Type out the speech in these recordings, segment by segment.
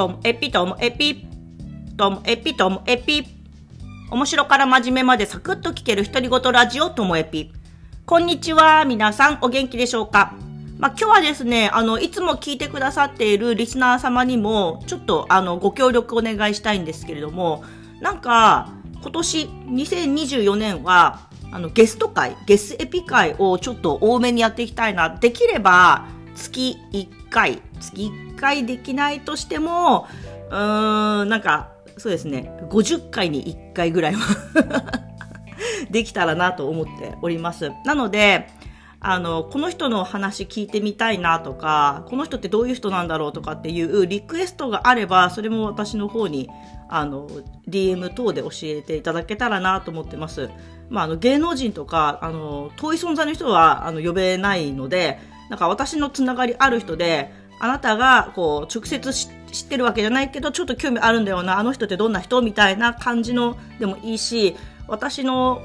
ともエピともエピ、ともエピともエピ。面白から真面目までサクッと聞ける独り言ラジオともエピ。こんにちは、皆さんお元気でしょうか？まあ、今日はですね、あの、いつも聞いてくださっているリスナー様にも、ちょっとあの、ご協力お願いしたいんですけれども、なんか、今年2024年は、あの、ゲスト会、ゲスエピ会をちょっと多めにやっていきたいな。できれば、月1回、月1回できないとしても、うーん、なんか、そうですね、50回に1回ぐらいは できたらなと思っております。なので、あの、この人の話聞いてみたいなとか、この人ってどういう人なんだろうとかっていうリクエストがあれば、それも私の方に、あの、DM 等で教えていただけたらなと思ってます。まあ、あの、芸能人とか、あの、遠い存在の人は、あの、呼べないので、なんか私のつながりある人で、あなたが、こう、直接知ってるわけじゃないけど、ちょっと興味あるんだよな、あの人ってどんな人みたいな感じのでもいいし、私の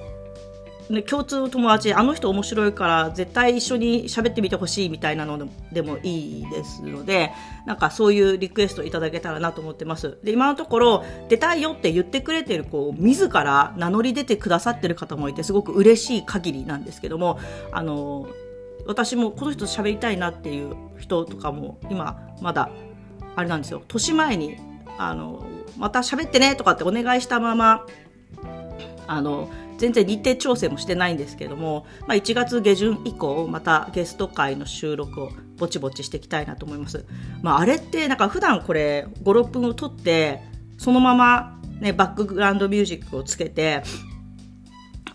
ね、共通の友達あの人面白いから絶対一緒に喋ってみてほしいみたいなのでもいいですのでなんかそういうリクエストいただけたらなと思ってます。で今のところ出たいよって言ってくれてる子自ら名乗り出てくださってる方もいてすごく嬉しい限りなんですけどもあの私もこの人と喋りたいなっていう人とかも今まだあれなんですよ年前にあのまた喋ってねとかってお願いしたままあの全然日程調整もしてないんですけども、まあ、1月下旬以降またゲスト会の収録をぼちぼちしていきたいなと思います。まあ、あれってなんか普段これ5、6分を撮ってそのまま、ね、バックグラウンドミュージックをつけて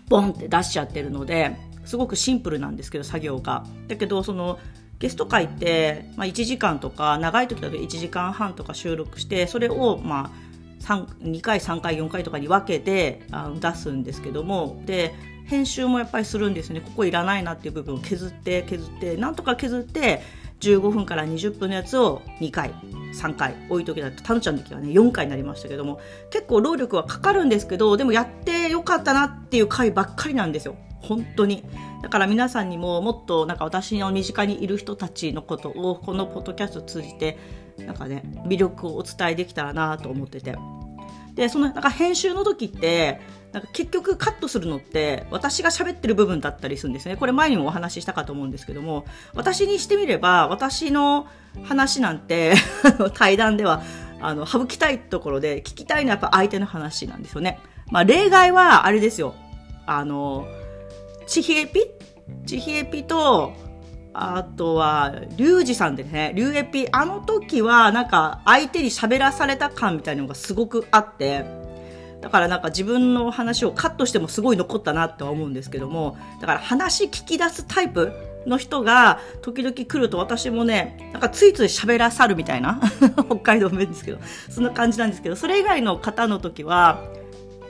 ボンって出しちゃってるのですごくシンプルなんですけど作業が。だけどそのゲスト会って、まあ、1時間とか長い時だと1時間半とか収録してそれをまあ2回3回4回とかに分けてあの出すんですけどもで編集もやっぱりするんですねここいらないなっていう部分を削って削ってなんとか削って15分から20分のやつを2回3回置いときだとタヌちゃんの時はね4回になりましたけども結構労力はかかるんですけどでもやってよかったなっていう回ばっかりなんですよ本当にだから皆さんにももっとなんか私の身近にいる人たちのことをこのポッドキャストを通じてなんかね魅力をお伝えできたらなと思っててでそのなんか編集の時ってなんか結局カットするのって私が喋ってる部分だったりするんですねこれ前にもお話ししたかと思うんですけども私にしてみれば私の話なんて 対談ではあの省きたいところで聞きたいのはやっぱ相手の話なんですよね。まあ例外はあれですよ。あの、ちひえぴ？ちひえぴとあとは、リュウジさんでね、リュウエピ、あの時はなんか相手に喋らされた感みたいなのがすごくあって、だからなんか自分の話をカットしてもすごい残ったなって思うんですけども、だから話聞き出すタイプの人が時々来ると私もね、なんかついつい喋らさるみたいな、北海道弁ですけど、そんな感じなんですけど、それ以外の方の時は、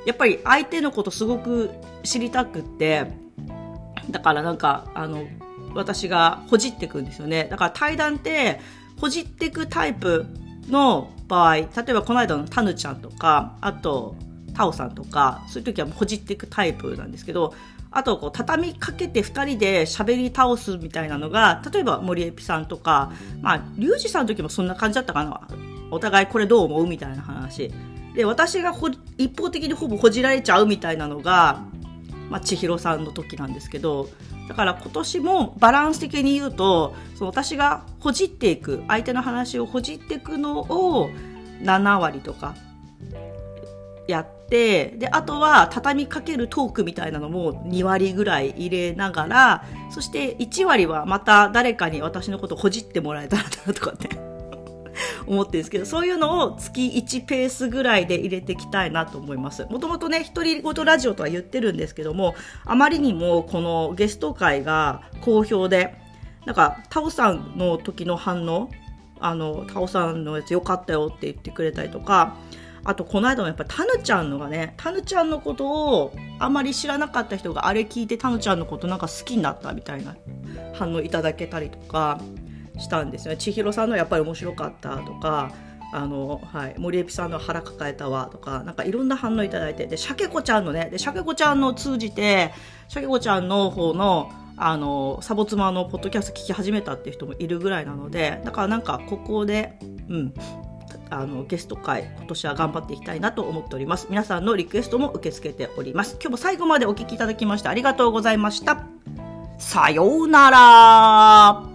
やっぱり相手のことすごく知りたくって、だからなんか、あの、私がほじっていくんですよね。だから対談ってほじっていくタイプの場合、例えばこの間のタヌちゃんとか、あとタオさんとか、そういう時はほじっていくタイプなんですけど、あとこう畳みかけて2人で喋り倒すみたいなのが、例えば森エピさんとか、まあ、リュウジさんの時もそんな感じだったかな。お互いこれどう思うみたいな話。で、私が一方的にほぼほじられちゃうみたいなのが、まあ、千尋さんの時なんですけど、だから今年もバランス的に言うとその私がほじっていく相手の話をほじっていくのを7割とかやってであとは畳みかけるトークみたいなのも2割ぐらい入れながらそして1割はまた誰かに私のことほじってもらえたらなとかって思ってるんですけど、そういうのを月1ペースぐらいで入れていきたいなと思います。もともとね、独り言ラジオとは言ってるんですけども、あまりにもこのゲスト会が好評で、なんか、タオさんの時の反応、あの、タオさんのやつ良かったよって言ってくれたりとか、あと、この間もやっぱタヌちゃんのがね、タヌちゃんのことをあんまり知らなかった人があれ聞いてタヌちゃんのことなんか好きになったみたいな反応いただけたりとか、したんですよ千尋さんのやっぱり面白かったとかあの、はい、森エピさんの腹抱えたわとか、なんかいろんな反応いただいて、で、シャケ子ちゃんのね、で、シャケ子ちゃんの通じて、シャケ子ちゃんの方の、あの、サボ妻のポッドキャスト聞き始めたっていう人もいるぐらいなので、だからなんかここで、うん、あの、ゲスト会、今年は頑張っていきたいなと思っております。皆さんのリクエストも受け付けております。今日も最後までお聞きいただきましてありがとうございました。さようなら